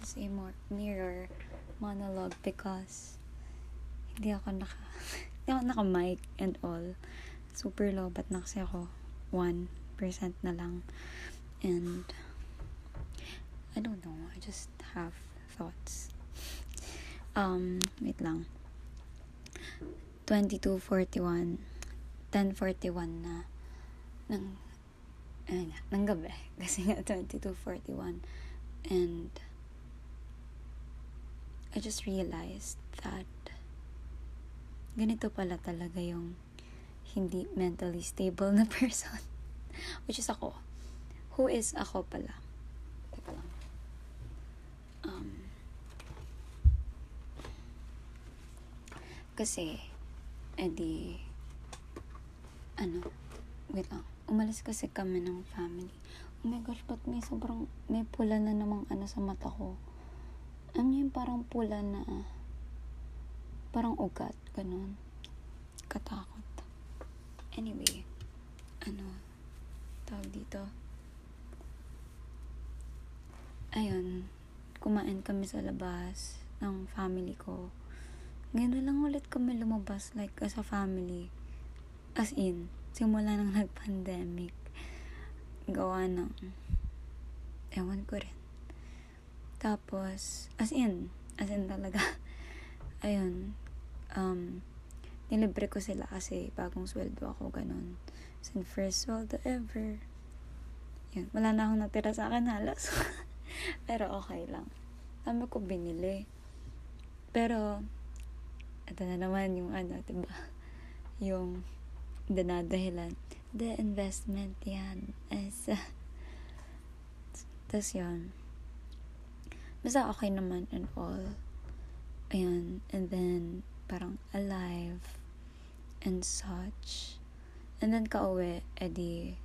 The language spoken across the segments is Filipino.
this is a mirror monologue because hindi ako naka hindi ako naka mic and all. Super low but na kasi ako 1% na lang. And I don't know I just have thoughts. Um wait lang. 2241 1041 na ng ayun na, ng gabi. Kasi nga 2241 and I just realized that ganito pala talaga yung hindi mentally stable na person. Which is ako. Who is ako pala? Teka lang. Um, kasi, edi, ano, wait lang. Umalis kasi kami ng family. Oh my gosh, but may sobrang, may pula na namang ano sa mata ko. Ano yung parang pula na, parang ugat, ganun. Katakot. Anyway, ano, tawag dito. Ayun, kumain kami sa labas ng family ko. Ngayon lang ulit kami lumabas like as a family. As in, simula nang nag-pandemic. Gawa ng, ewan ko rin tapos, as in, as in talaga, ayun, um, nilibre ko sila kasi bagong sweldo ako, ganun. As in, first sweldo ever. Yun, wala na akong natira sa akin halos. Pero okay lang. Dami ko binili. Pero, ito na naman yung ano, diba? Yung dinadahilan. The investment yan. As, uh, Tapos yun Basta okay naman and all. Ayan. And then, parang alive and such. And then, kauwi, edi,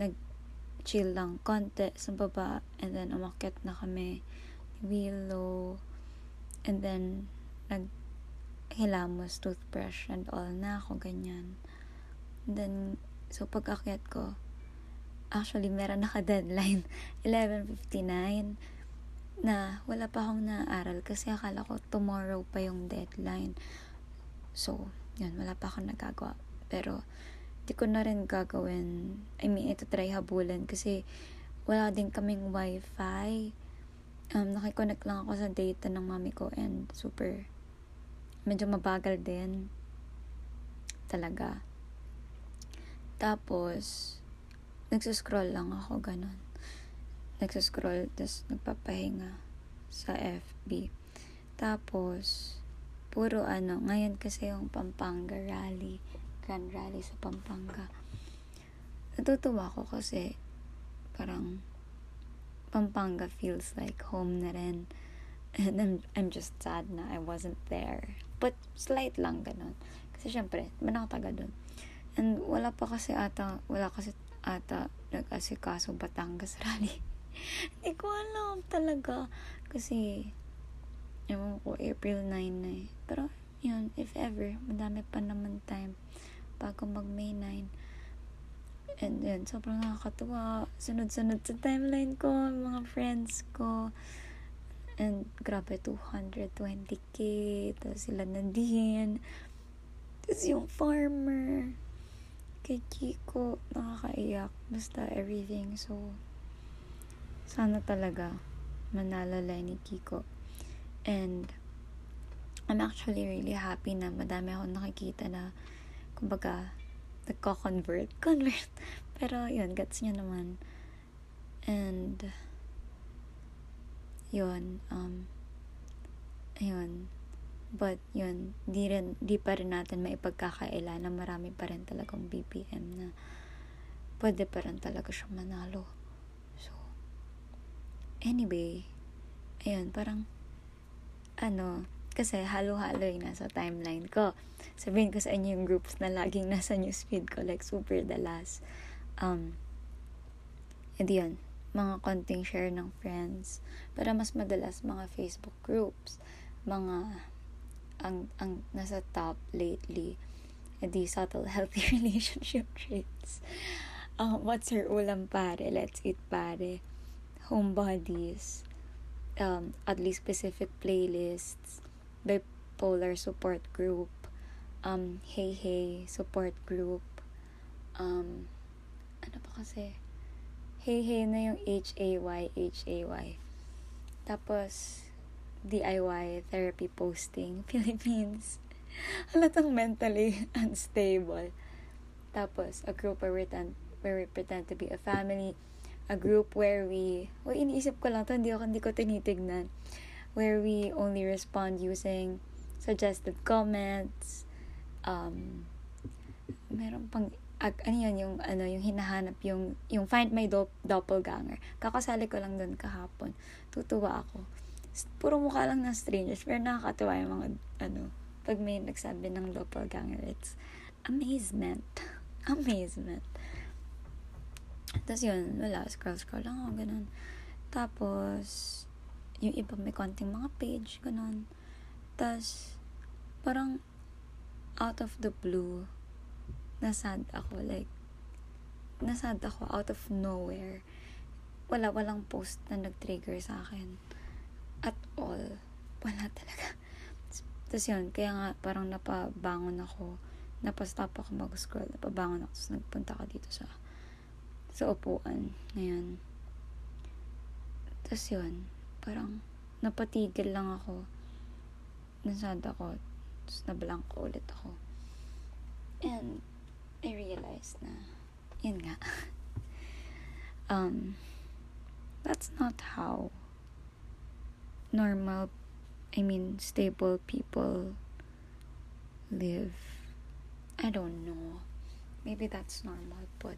nag-chill lang konti sa baba. And then, umakyat na kami. Willow. And then, nag-hilamos, toothbrush and all na ako, ganyan. And then, so pag-akyat ko, actually, meron naka-deadline. 11.59 na wala pa akong naaral kasi akala ko tomorrow pa yung deadline. So, yun, wala pa akong nagagawa. Pero, di ko na rin gagawin. I mean, ito try habulan kasi wala din kaming wifi. Um, nakikonnect lang ako sa data ng mami ko and super medyo mabagal din. Talaga. Tapos, nagsuscroll lang ako, ganun nagsascroll, tapos nagpapahinga sa FB. Tapos, puro ano, ngayon kasi yung Pampanga rally, Grand Rally sa Pampanga. Natutuwa ko kasi parang Pampanga feels like home na rin. And I'm, I'm just sad na I wasn't there. But slight lang ganun. Kasi syempre, man ako taga dun. And wala pa kasi ata, wala kasi ata nag-asikaso Batangas Rally. Hindi ko alam talaga. Kasi, ewan ko, April 9 na eh. Pero, yun, if ever, madami pa naman time bago mag May 9. And then, sobrang nakakatuwa. Sunod-sunod sa timeline ko, mga friends ko. And, grabe, 220k. Tapos sila na din. Tapos yung farmer. Kay Kiko, nakakaiyak. Basta everything. So, sana talaga manalo ni Kiko. And I'm actually really happy na madami akong nakikita na kumbaga nagko-convert. Convert. Pero yun, gets niya naman. And yun, um, yun. But yun, di, rin, di pa rin natin maipagkakaila na marami pa rin talagang BPM na pwede pa rin talaga siya manalo. Anyway, ayun, parang, ano, kasi halo-halo yung nasa timeline ko. Sabihin ko sa inyo yung groups na laging nasa newsfeed ko, like super last. Um, hindi yun, mga konting share ng friends. Pero mas madalas mga Facebook groups, mga ang ang nasa top lately the subtle healthy relationship traits. Um, what's your ulam pare? Let's eat pare homebodies, um, oddly specific playlists, bipolar support group, um, hey hey support group, um, ano pa kasi, hey hey na yung H-A-Y, H-A-Y. Tapos, DIY therapy posting, Philippines. Halatang mentally unstable. Tapos, a group where we pretend, where we pretend to be a family. A group where we, o iniisip ko lang to, hindi, ako, hindi ko tinitignan. Where we only respond using suggested comments. Um, meron pang, ag, ano yun, yung, ano, yung hinahanap, yung, yung find my do- doppelganger. Kakasali ko lang doon kahapon. Tutuwa ako. Puro mukha lang ng strangers, pero nakakatuwa yung mga, ano, pag may nagsabi ng doppelganger, it's amazement. Amazement. Tapos yun, wala, scroll-scroll lang ako, ganun. Tapos, yung iba may konting mga page, ganun. Tapos, parang, out of the blue, nasad ako, like, nasad ako out of nowhere. Wala, walang post na nag-trigger sa akin. At all. Wala talaga. Tapos yun, kaya nga parang napabangon ako. Napastop ako mag-scroll. Napabangon ako. Tapos nagpunta ka dito sa sa upuan. Ngayon. Tapos yun, parang napatigil lang ako. Nasad ako. Tapos nablanko ulit ako. And I realized na yun nga. um, that's not how normal I mean, stable people live. I don't know. Maybe that's normal, but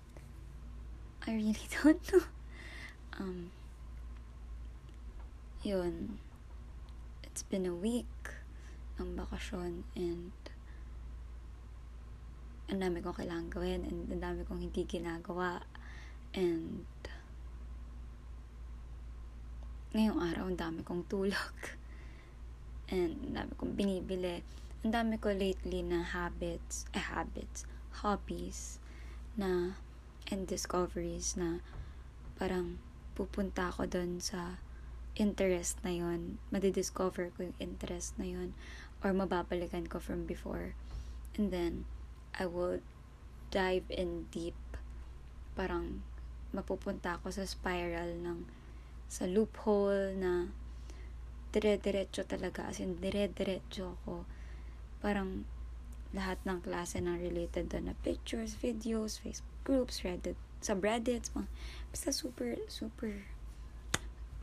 I really don't know. Um, yun. It's been a week ng bakasyon and ang dami kong kailangan gawin and ang dami kong hindi ginagawa and ngayong araw ang dami kong tulog and ang dami kong binibili. Ang dami ko lately na habits, eh, habits, hobbies na and discoveries na parang pupunta ako doon sa interest na yon madidiscover ko yung interest na yon or mababalikan ko from before and then I will dive in deep parang mapupunta ako sa spiral ng sa loophole na dire-diretso talaga. As in, dire-diretso ako. Parang lahat ng klase ng related doon na pictures, videos, Facebook groups, Reddit, subreddits, mga, basta super, super,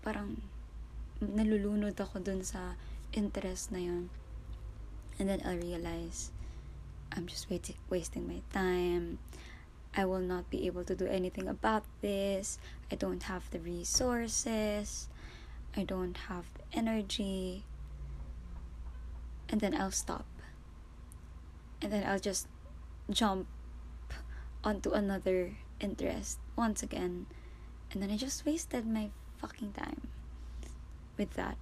parang nalulunod ako dun sa interest na yun. And then I'll realize, I'm just wait- wasting my time. I will not be able to do anything about this. I don't have the resources. I don't have the energy. And then I'll stop. And then I'll just jump onto another interest once again. And then I just wasted my fucking time with that.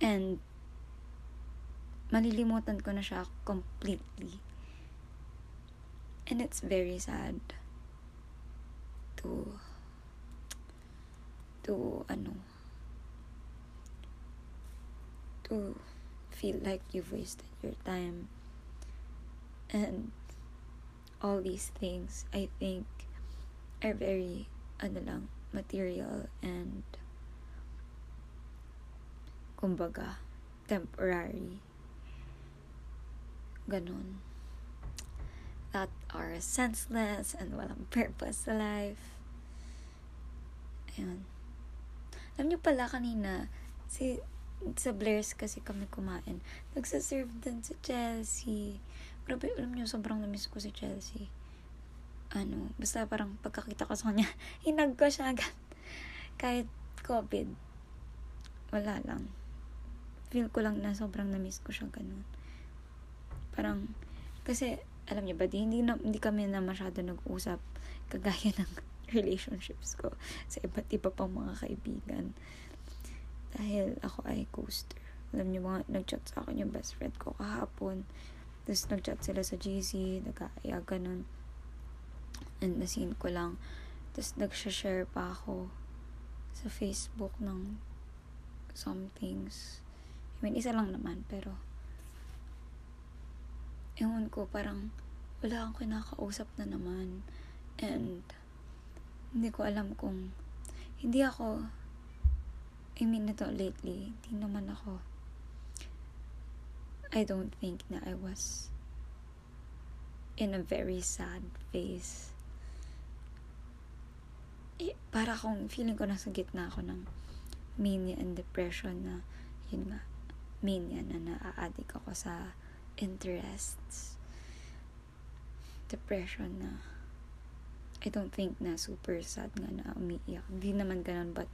And malilimutan ko na siya completely. And it's very sad to to ano to feel like you've wasted your time and all these things I think are very ano lang material and kumbaga temporary. Ganon. That are senseless and walang purpose sa life. Ayun alam niyo pala kanina, si, sa Blair's kasi kami kumain. Nagsaserve din si Chelsea. Grabe, alam niyo, sobrang namiss ko si Chelsea. Ano, basta parang pagkakita ko sa kanya, hinag ko siya agad. Kahit COVID, wala lang. Feel ko lang na sobrang namiss ko siya ganun. Parang, kasi, alam niyo ba, di, hindi, na, hindi kami na masyado nag-usap kagaya ng relationships ko sa iba't iba pang mga kaibigan. Dahil ako ay coaster. Alam niyo mga, nag-chat sa akin yung best friend ko kahapon. Tapos nag-chat sila sa GC, nag-aaya, ganun. And nasin ko lang. Tapos nag-share pa ako sa Facebook ng some things. I mean, isa lang naman, pero ewan ko, parang wala akong kinakausap na naman. And, hindi ko alam kung, hindi ako, I mean, ito lately, hindi naman ako, I don't think na I was in a very sad phase. Eh, para akong feeling ko nasa gitna ako ng mania and depression na yun nga mania na naa-addict ako sa interests. Depression na I don't think na super sad nga na umiiyak. Hindi naman ganun but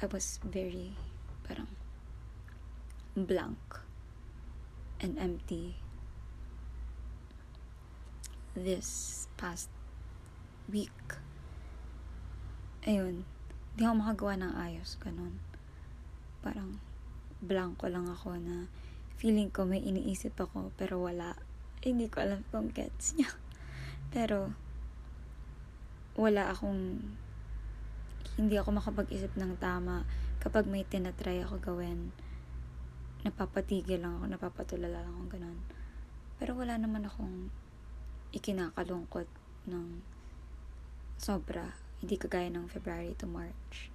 I was very parang blank and empty this past week ayun, hindi ako makagawa ng ayos, ganun. Parang, blanco lang ako na feeling ko may iniisip ako, pero wala. Hindi ko alam kung gets niya. Pero, wala akong, hindi ako makapag-isip ng tama kapag may tinatry ako gawin. Napapatigil lang ako, napapatulala lang ako, ganun. Pero wala naman akong ikinakalungkot ng sobra hindi kagaya ng February to March.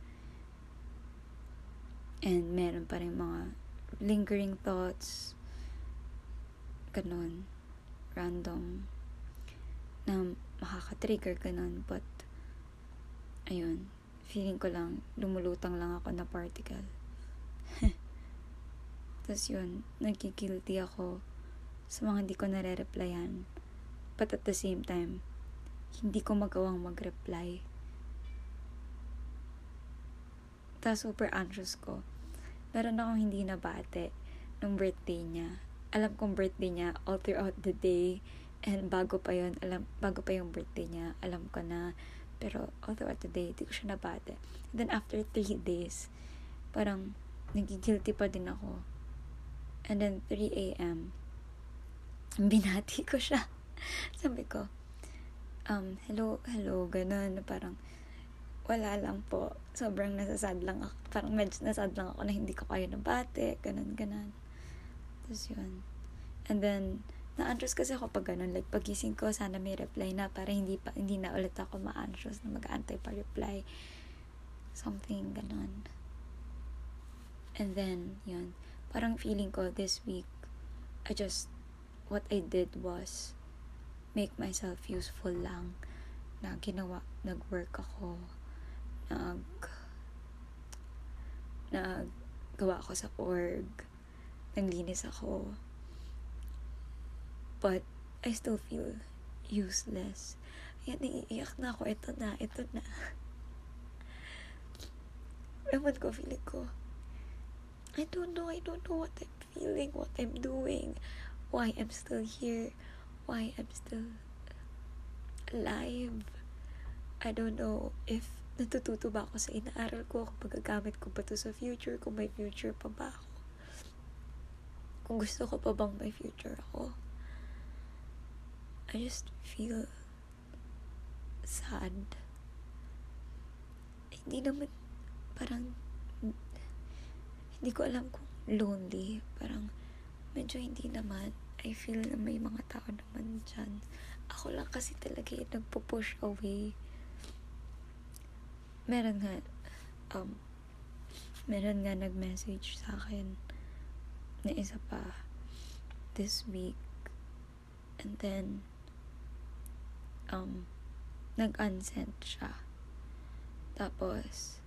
And meron pa rin mga lingering thoughts, ganun, random, na makaka-trigger ganun, but, ayun, feeling ko lang, lumulutang lang ako na particle. Tapos yun, nagkikilty ako sa mga hindi ko nare-replyan. But at the same time, hindi ko magawang mag-reply. Tapos super anxious ko. Meron akong hindi nabate nung birthday niya. Alam kong birthday niya all throughout the day. And bago pa yun, alam, bago pa yung birthday niya, alam ko na. Pero all throughout the day, hindi ko siya nabate. And then after three days, parang nagigilty pa din ako. And then 3 a.m., binati ko siya. Sabi ko, um, hello, hello, ganun. Parang, wala lang po. Sobrang nasasad lang ako. Parang medyo nasad lang ako na hindi ko kayo nabate. Ganun, ganun. Tapos yun. And then, na-anxious kasi ako pag ganun. Like, pagising ko, sana may reply na para hindi pa, hindi na ulit ako ma-anxious na mag-antay pa reply. Something ganun. And then, yun. Parang feeling ko this week, I just, what I did was, make myself useful lang na ginawa, nag-work ako, nag naggawa ako sa org naglinis ako but I still feel useless yan naiiyak na ako ito na ito na ewan ko feeling ko I don't know I don't know what I'm feeling what I'm doing why I'm still here why I'm still alive I don't know if natututo ba ako sa inaaral ko, kung magagamit ko ba to sa future, kung may future pa ba ako. Kung gusto ko pa bang may future ako. I just feel sad. Hindi naman, parang, hindi ko alam kung lonely. Parang, medyo hindi naman. I feel na may mga tao naman dyan. Ako lang kasi talaga yung nagpo-push away meron nga, um, meron nga nag-message sa akin na isa pa this week. And then, um, nag-unsend siya. Tapos,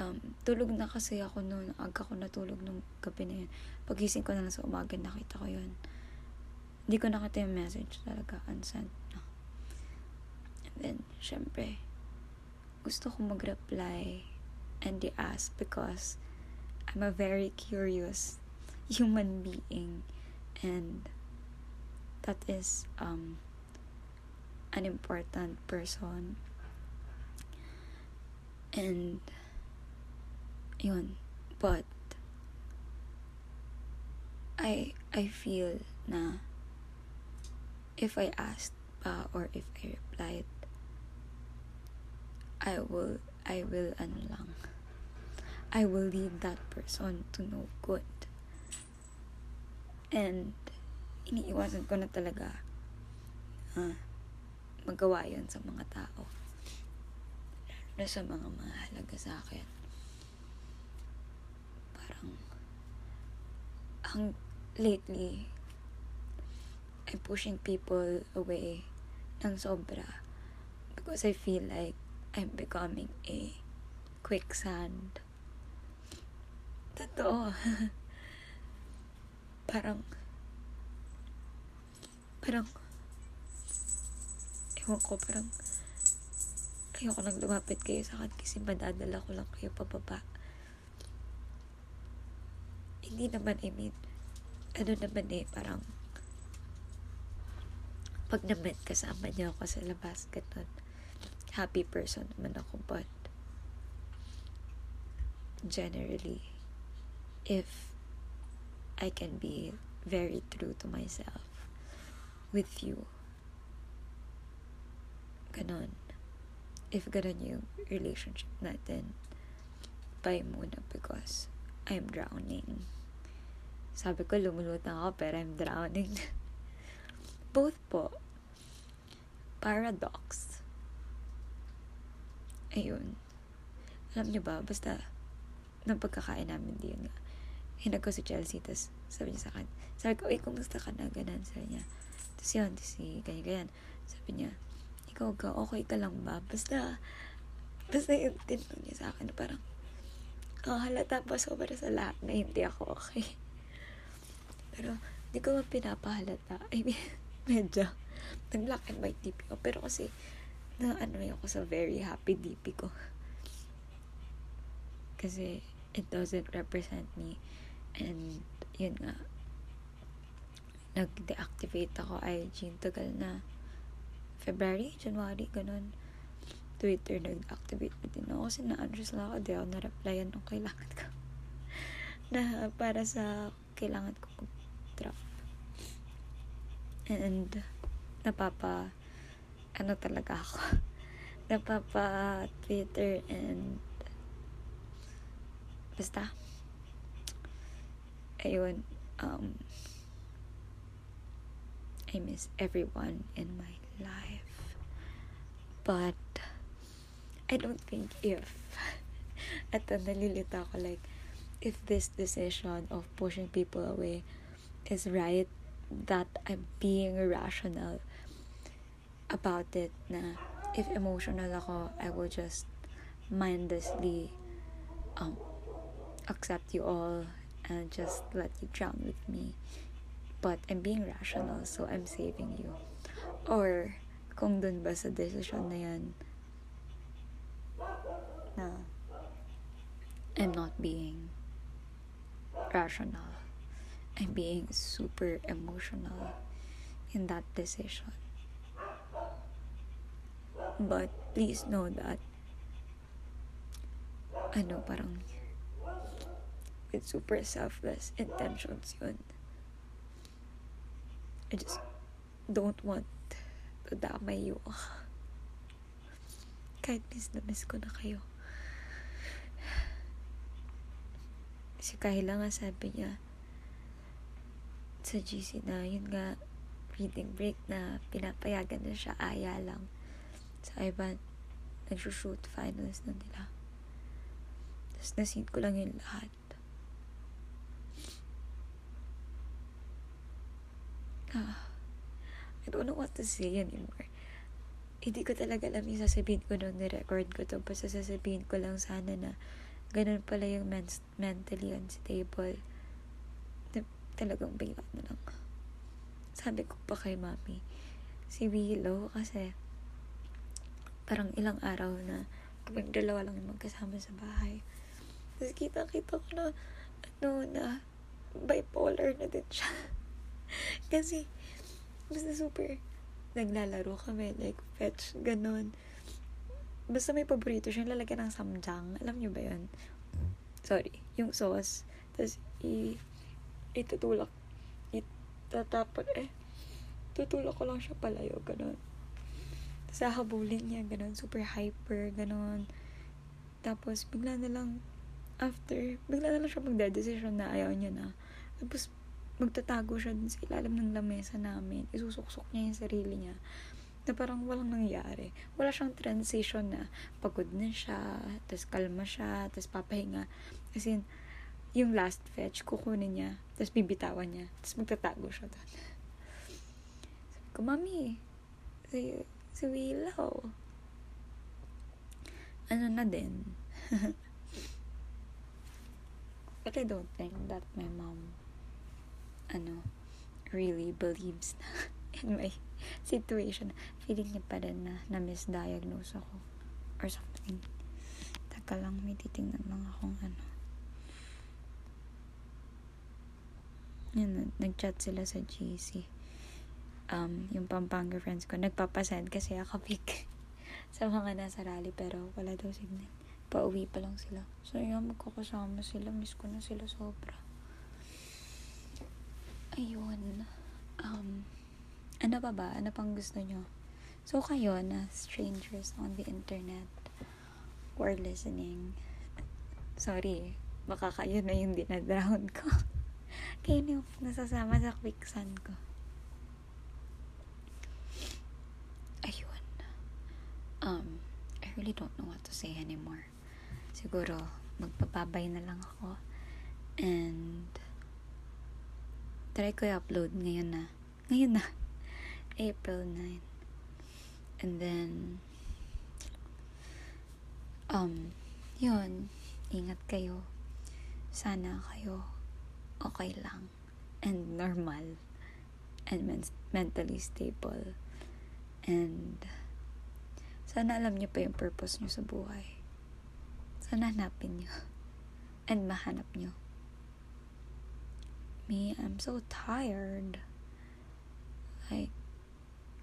um, tulog na kasi ako noon. Aga ko natulog nung gabi na yun. Pagising ko na lang sa umaga, nakita ko yun. Hindi ko nakita yung message talaga. Unsent na. And then, syempre, gusto ko mag-reply and they ask because I'm a very curious human being and that is um an important person. And yun. But I I feel na if I asked uh, or if I replied I will I will, ano lang, I will lead that person to no good. And, iniiwasan ko na talaga uh, magawa yun sa mga tao. Lalo sa mga mahalaga sa akin. Parang, ang lately, I'm pushing people away ng sobra because I feel like I'm becoming a quicksand. Totoo. parang, parang, ewan ko, parang, ayoko nang lumapit kayo sa akin kasi madadala ko lang kayo pababa. Hindi naman, I mean, ano naman eh, parang, pag na-met kasama niya ako sa labas, ganun, happy person naman ako, but, generally, if I can be very true to myself with you. Ganon. If ganon yung relationship natin, bye muna because I'm drowning. Sabi ko, lumulutang ako pero I'm drowning. Both po. Paradox. Ayun. Alam niyo ba, basta, nang pagkakain namin din nga, hinag ko si Chelsea, tapos sabi niya sa akin, sabi ko, uy, kumusta ka na, ganun, sabi niya, tapos yun, tapos si, ganyan, ganyan, sabi niya, ikaw ka, okay ka lang ba, basta, basta yung tinanong niya sa akin, parang, oh, halata pa sobra sa lahat na hindi ako okay. Pero, di ko man pinapahalata. I mean, medyo, nag-black and white DP ko. Pero kasi, na ano ako sa very happy DP ko. Kasi, it doesn't represent me And, yun nga, nag-deactivate ako IG. Tagal na. February, January, ganun. Twitter, nag-activate na din ako. Kasi na-address lang ako. Di ako na-replyan nung kailangan ko. na para sa kailangan ko mag-drop. And, napapa, ano talaga ako. napapa Twitter and basta ayun, um, I miss everyone in my life. But, I don't think if, at the nalilita ko, like, if this decision of pushing people away is right, that I'm being rational about it na if emotional ako, I will just mindlessly um, accept you all and just let you drown with me. But I'm being rational, so I'm saving you. Or, kung dun ba sa decision na yan, na I'm not being rational. I'm being super emotional in that decision. But please know that ano parang with super selfless intentions yun. I just don't want damay you. Kahit miss na miss ko na kayo. Si Kyla nga sabi niya sa GC na yun nga reading break na pinapayagan na siya aya lang. Sa iba, nagsushoot finals na nila. Tapos nasin ko lang yung lahat. ah, I don't know what to say anymore. Hindi ko talaga alam yung sasabihin ko nung ni-record ko to. Basta sasabihin ko lang sana na ganun pala yung men- mentally unstable. Na talagang bigla na lang. Sabi ko pa kay mami, si Willow kasi parang ilang araw na kaming dalawa lang yung magkasama sa bahay. Tapos kita-kita ko na ano na bipolar na din siya. Kasi, basta super, naglalaro kami, like, fetch, ganon. Basta may paborito siya, lalagyan ng samjang. Alam niyo ba yun? Sorry, yung sauce. Tapos, i, itutulak. Itatapon, eh. Tutulak ko lang siya palayo, ganon. Tapos, habulin niya, ganon. Super hyper, ganon. Tapos, bigla na lang, after, bigla na lang siya magdadesisyon na ayaw niya na. Tapos, magtatago siya dun sa ilalim ng lamesa namin. Isusuksok niya yung sarili niya. Na parang walang nangyari. Wala siyang transition na pagod na siya, tapos kalma siya, tapos papahinga. As in, yung last fetch, kukunin niya, tapos bibitawan niya, tapos magtatago siya doon. Sabi ko, Mami, si, si Willow, ano na din. But I don't think that my mom, ano, really believes na in my situation. Feeling niya pa rin na na-misdiagnose ako. Or something. Taka lang, may titingnan lang akong ano. Yan, nag-chat sila sa GC. Um, yung Pampanga friends ko, nagpapasend kasi ako pick sa mga nasa rally pero wala daw signal. Pauwi pa lang sila. So, yun, magkakasama sila. Miss ko na sila sobra. Ayun. Um, ano pa ba? Ano pang gusto nyo? So, kayo na strangers on the internet are listening. Sorry. Baka kayo na yung dinadrown ko. kayo na yung nasasama sa quicksand ko. Ayun. Um, I really don't know what to say anymore siguro magpapabay na lang ako and try ko i-upload ngayon na. Ngayon na. April 9 and then um yun. Ingat kayo. Sana kayo okay lang. And normal. And men- mentally stable. And sana alam niyo pa yung purpose niyo sa buhay. Sana hanapin nyo. And mahanap nyo. Me, I'm so tired. Like,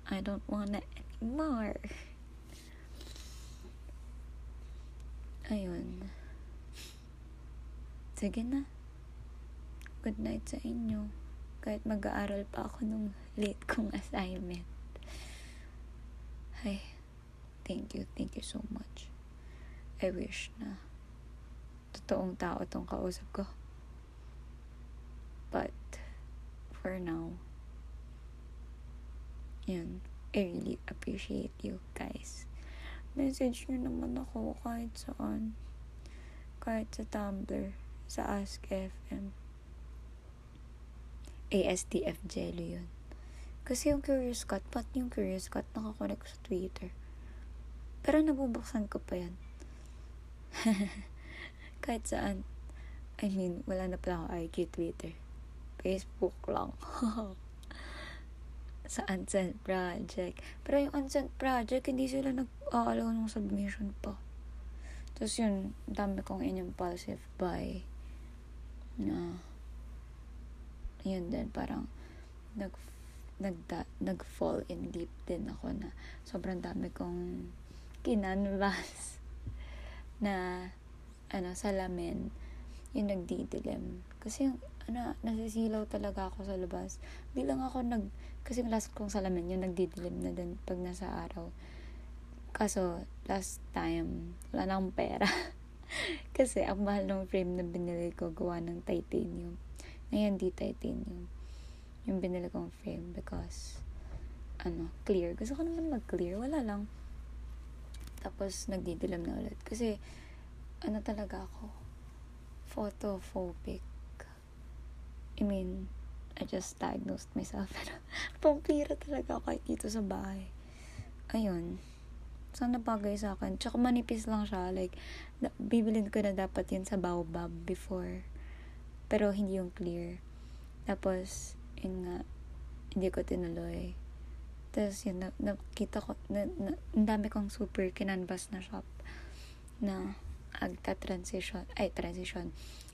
I don't wanna anymore. Ayun. Sige na. Good night sa inyo. Kahit mag-aaral pa ako nung late kong assignment. Ay, thank you, thank you so much. I wish na totoong tao tong kausap ko. But, for now, yun, I really appreciate you guys. Message nyo naman ako kahit saan. Kahit sa Tumblr, sa Ask FM. ASTF Jelly yun. Kasi yung Curious Cat, pati yung Curious Cat nakakonect sa Twitter. Pero nabubuksan ko pa yan. Kahit saan. I mean, wala na pala akong IG, Twitter. Facebook lang. sa Unsent Project. Pero yung Unsent Project, hindi sila nag-aalaw ng submission pa. Tapos yun, dami kong in-impulsive buy na yun din, parang nag nag nag-fall in deep din ako na sobrang dami kong kinanvas na ano, salamin yung nagdidilim. Kasi yung, ano, nasisilaw talaga ako sa labas. Di lang ako nag, kasi last kong salamin yung nagdidilim na din pag nasa araw. Kaso, last time, wala na akong pera. kasi, ang mahal ng frame na binili ko, gawa ng titanium. Ngayon, di titanium. Yung binili kong frame because, ano, clear. Gusto ko naman mag-clear. Wala lang tapos, nagdidilim na ulit. Kasi, ano talaga ako, photophobic. I mean, I just diagnosed myself. Pampira talaga ako kahit dito sa bahay. Ayun. Sana bagay sa akin. Tsaka manipis lang siya. Like, bibilin ko na dapat yun sa Baobab before. Pero hindi yung clear. Tapos, yun nga, hindi ko tinuloy. Tapos yun, na, nakita ko, na, na, ang dami kong super kinanvas na shop na agta transition, ay transition,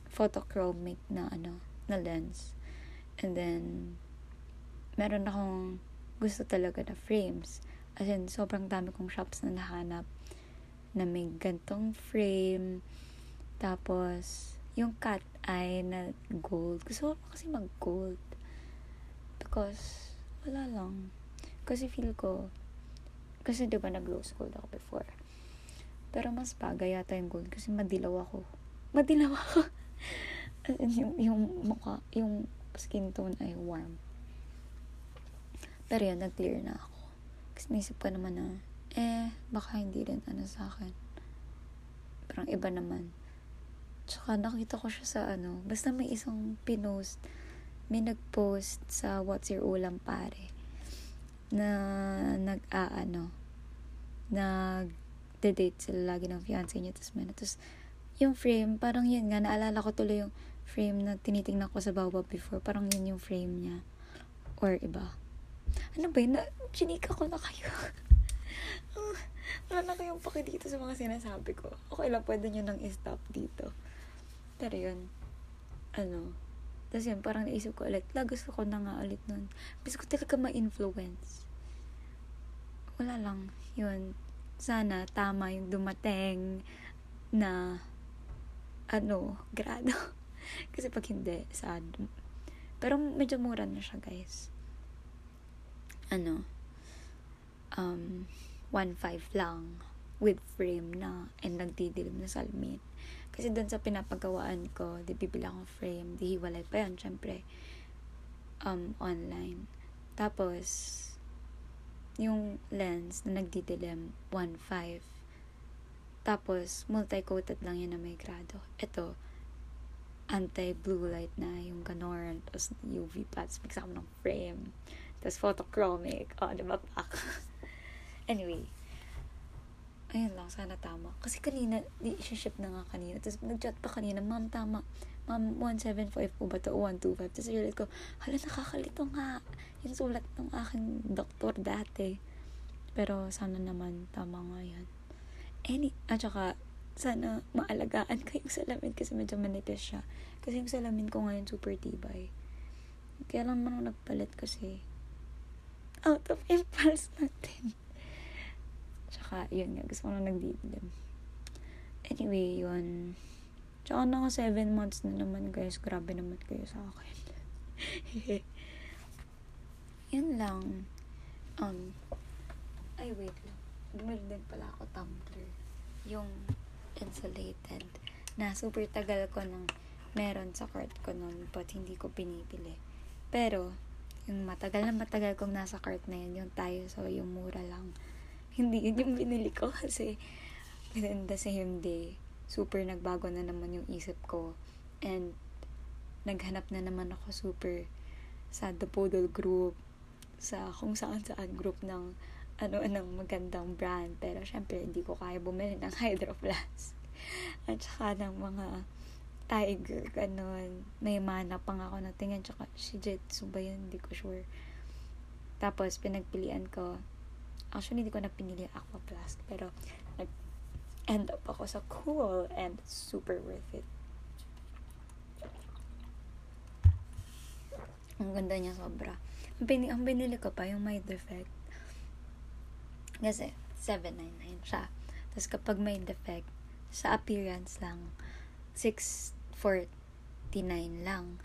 photochromic na ano, na lens. And then, meron akong gusto talaga na frames. As in, sobrang dami kong shops na nahanap na may gantong frame. Tapos, yung cat eye na gold. Gusto ko kasi mag-gold. Because, wala lang kasi feel ko, kasi di ba nag-low school ako before. Pero mas bagay yata yung gold kasi madilaw ako. Madilaw ako. yung, yung mukha, yung skin tone ay warm. Pero yun, nag-clear na ako. Kasi naisip ko naman na, eh, baka hindi rin ano sa akin. Parang iba naman. Tsaka nakita ko siya sa ano, basta may isang pinost, may nag-post sa What's Your Ulam Pare na nag-aano, nag-date sila lagi ng fiancé niya, tapos may tapos yung frame, parang yun nga, naalala ko tuloy yung frame na tinitingnan ko sa bawah before, parang yun yung frame niya. Or iba. Ano ba yun? Na, chinika ko na kayo. Wala na kayong paki dito sa mga sinasabi ko. Okay lang, pwede nyo nang i-stop dito. Pero yun, ano, tapos yun, parang naisip ko ulit, la, gusto ko na nga ulit nun. Gusto ko talaga ma-influence. Wala lang, yun. Sana tama yung dumating na, ano, grado. Kasi pag hindi, sad. Pero medyo mura na siya, guys. Ano, um, 1.5 lang with frame na and nagdidilim na salmin. Kasi doon sa pinapagawaan ko, di bibili akong frame, di hiwalay pa yun, syempre, um, online. Tapos, yung lens na nagdidilim, 1.5. Tapos, multi-coated lang yun na may grado. Ito, anti-blue light na yung ganon, tapos UV pads, mix ako ng frame, tapos photochromic, oh, di ba, pak? anyway, ayun lang, sana tama. Kasi kanina, di ship na nga kanina. Tapos nag-chat pa kanina, ma'am, tama. Ma'am, 175 po ba to? 125. Tapos realize ko, hala, nakakalito nga. Yung sulat ng aking doktor dati. Pero sana naman, tama nga yan. Any, at saka, sana maalagaan ko yung salamin kasi medyo manipis siya. Kasi yung salamin ko ngayon super tibay. Kaya lang man nagpalit kasi out of impulse natin. Tsaka, yun nga, gusto ko na nagdidilim. Anyway, yun. Tsaka na ako 7 months na naman, guys. Grabe naman kayo sa akin. yun lang. Um, ay, wait lang. Bumili din pala ako tumbler. Yung insulated. Na super tagal ko nang meron sa cart ko nun, but hindi ko pinipili. Pero, yung matagal na matagal kong nasa cart na yun, yung tayo, so yung mura lang hindi yun yung binili ko kasi within the same day, super nagbago na naman yung isip ko. And naghanap na naman ako super sa The Poodle Group, sa kung saan saan group ng ano ng magandang brand. Pero syempre, hindi ko kaya bumili ng Hydro Flask. At saka ng mga Tiger, ganun. May mana pa nga ako na tingin. Tsaka Shijitsu ba yun? Hindi ko sure. Tapos, pinagpilian ko Actually, hindi ko na pinili Aqua Flask. Pero, nag-end up ako sa cool and super worth it. Ang ganda niya sobra. Ang, pin- ang binili ko pa, yung may defect. Kasi, 799 siya. Tapos kapag may defect, sa appearance lang, 649 lang.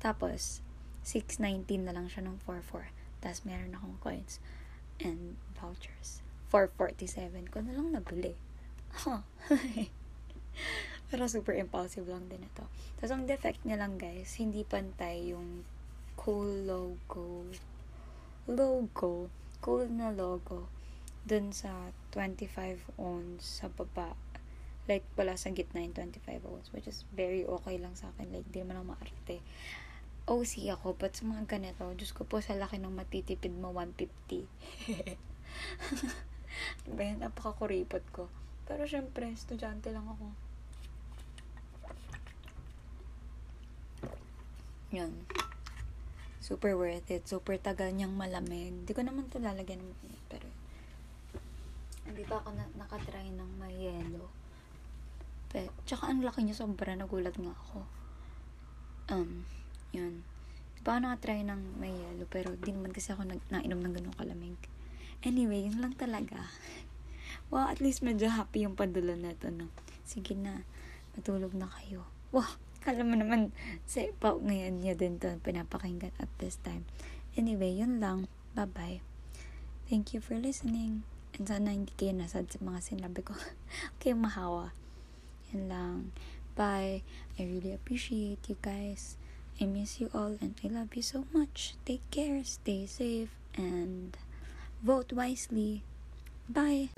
Tapos, 619 na lang siya ng 44. Tapos, meron akong coins and vouchers. 447 ko na lang nabili. Huh. Pero super impulsive lang din ito. Tapos ang defect niya lang guys, hindi pantay yung cool logo. Logo. Cool na logo. Dun sa 25 ounce sa baba. Like, wala sa gitna yung 25 ounce. Which is very okay lang sa akin. Like, di naman ako maarte. OC ako, but sa mga ganito, Diyos ko po, sa laki ng matitipid mo, 150. diba yan? Napakakuripot ko. Pero syempre, estudyante lang ako. Yun. Super worth it. Super tagal niyang malamig. Hindi ko naman ito lalagyan pero hindi pa ako na, nakatry ng may yellow. Pero, tsaka ang laki niya sobra, nagulat nga ako. Um, yun. Di ba ako nakatry ng may yellow, pero di naman kasi ako nag, nainom ng ganun kalamig. Anyway, yun lang talaga. Wow, at least medyo happy yung padulo na ito, no? Sige na, matulog na kayo. Wow, kala mo naman, sa pa ngayon niya din to pinapakinggan at this time. Anyway, yun lang. Bye-bye. Thank you for listening. And sana hindi kayo nasad sa mga sinabi ko. okay, mahawa. Yan lang. Bye. I really appreciate you guys. I miss you all and I love you so much. Take care, stay safe, and vote wisely. Bye.